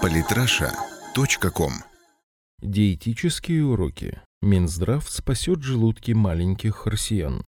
Политраша.ком Диетические уроки. Минздрав спасет желудки маленьких россиян.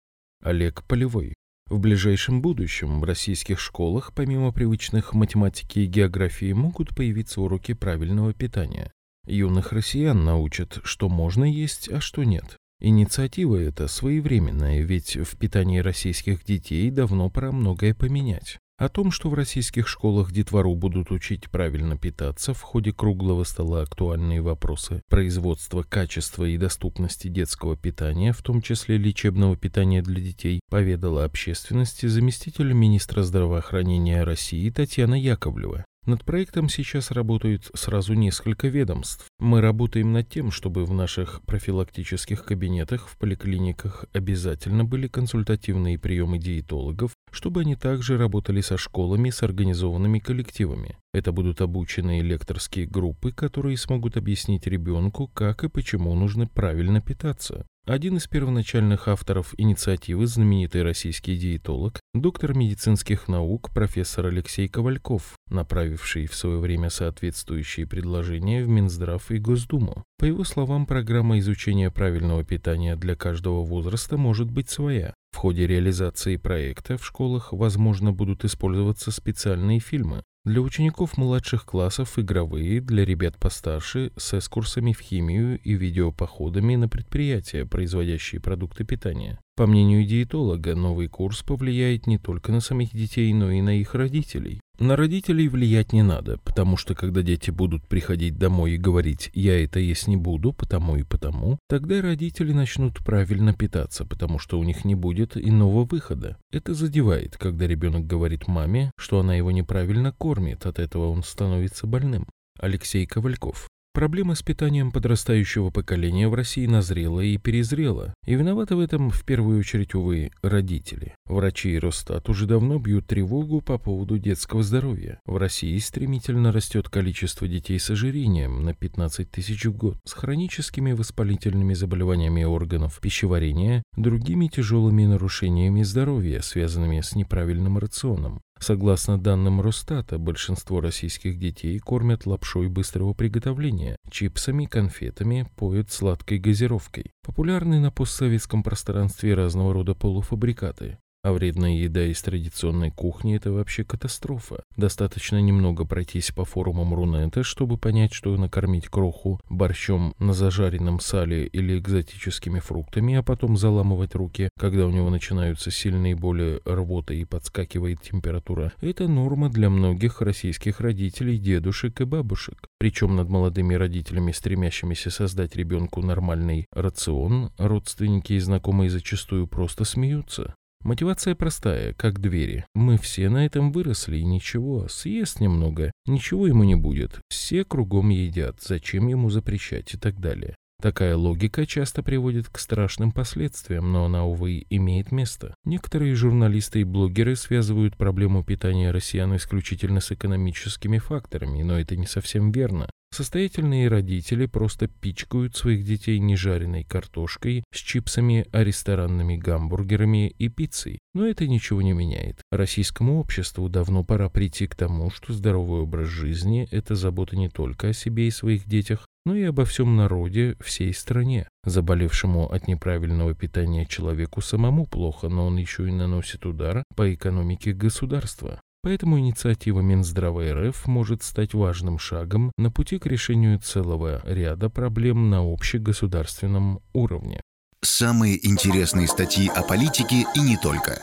Олег Полевой. В ближайшем будущем в российских школах помимо привычных математики и географии могут появиться уроки правильного питания. Юных россиян научат, что можно есть, а что нет. Инициатива эта своевременная, ведь в питании российских детей давно пора многое поменять. О том, что в российских школах детвору будут учить правильно питаться, в ходе круглого стола актуальные вопросы производства, качества и доступности детского питания, в том числе лечебного питания для детей, поведала общественности заместитель министра здравоохранения России Татьяна Яковлева. Над проектом сейчас работают сразу несколько ведомств. Мы работаем над тем, чтобы в наших профилактических кабинетах в поликлиниках обязательно были консультативные приемы диетологов, чтобы они также работали со школами с организованными коллективами. Это будут обученные лекторские группы, которые смогут объяснить ребенку, как и почему нужно правильно питаться. Один из первоначальных авторов инициативы, знаменитый российский диетолог, доктор медицинских наук профессор Алексей Ковальков, направивший в свое время соответствующие предложения в Минздрав и Госдуму. По его словам, программа изучения правильного питания для каждого возраста может быть своя. В ходе реализации проекта в школах, возможно, будут использоваться специальные фильмы, для учеников младших классов игровые, для ребят постарше с эскурсами в химию и видеопоходами на предприятия, производящие продукты питания. По мнению диетолога, новый курс повлияет не только на самих детей, но и на их родителей. На родителей влиять не надо, потому что когда дети будут приходить домой и говорить «я это есть не буду, потому и потому», тогда родители начнут правильно питаться, потому что у них не будет иного выхода. Это задевает, когда ребенок говорит маме, что она его неправильно кормит, от этого он становится больным. Алексей Ковальков Проблема с питанием подрастающего поколения в России назрела и перезрела. И виноваты в этом в первую очередь, увы, родители. Врачи и Росстат уже давно бьют тревогу по поводу детского здоровья. В России стремительно растет количество детей с ожирением на 15 тысяч в год, с хроническими воспалительными заболеваниями органов пищеварения, другими тяжелыми нарушениями здоровья, связанными с неправильным рационом. Согласно данным Росстата, большинство российских детей кормят лапшой быстрого приготовления, чипсами, конфетами, поют сладкой газировкой. Популярны на постсоветском пространстве разного рода полуфабрикаты. А вредная еда из традиционной кухни – это вообще катастрофа. Достаточно немного пройтись по форумам Рунета, чтобы понять, что накормить кроху борщом на зажаренном сале или экзотическими фруктами, а потом заламывать руки, когда у него начинаются сильные боли рвота и подскакивает температура – это норма для многих российских родителей, дедушек и бабушек. Причем над молодыми родителями, стремящимися создать ребенку нормальный рацион, родственники и знакомые зачастую просто смеются. Мотивация простая, как двери. Мы все на этом выросли, и ничего, съест немного, ничего ему не будет. Все кругом едят, зачем ему запрещать и так далее. Такая логика часто приводит к страшным последствиям, но она, увы, имеет место. Некоторые журналисты и блогеры связывают проблему питания россиян исключительно с экономическими факторами, но это не совсем верно. Состоятельные родители просто пичкают своих детей нежаренной картошкой с чипсами, а ресторанными гамбургерами и пиццей. Но это ничего не меняет. Российскому обществу давно пора прийти к тому, что здоровый образ жизни – это забота не только о себе и своих детях, но и обо всем народе, всей стране. Заболевшему от неправильного питания человеку самому плохо, но он еще и наносит удар по экономике государства. Поэтому инициатива Минздрава РФ может стать важным шагом на пути к решению целого ряда проблем на общегосударственном уровне. Самые интересные статьи о политике и не только.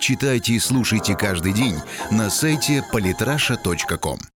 Читайте и слушайте каждый день на сайте polytrasha.com.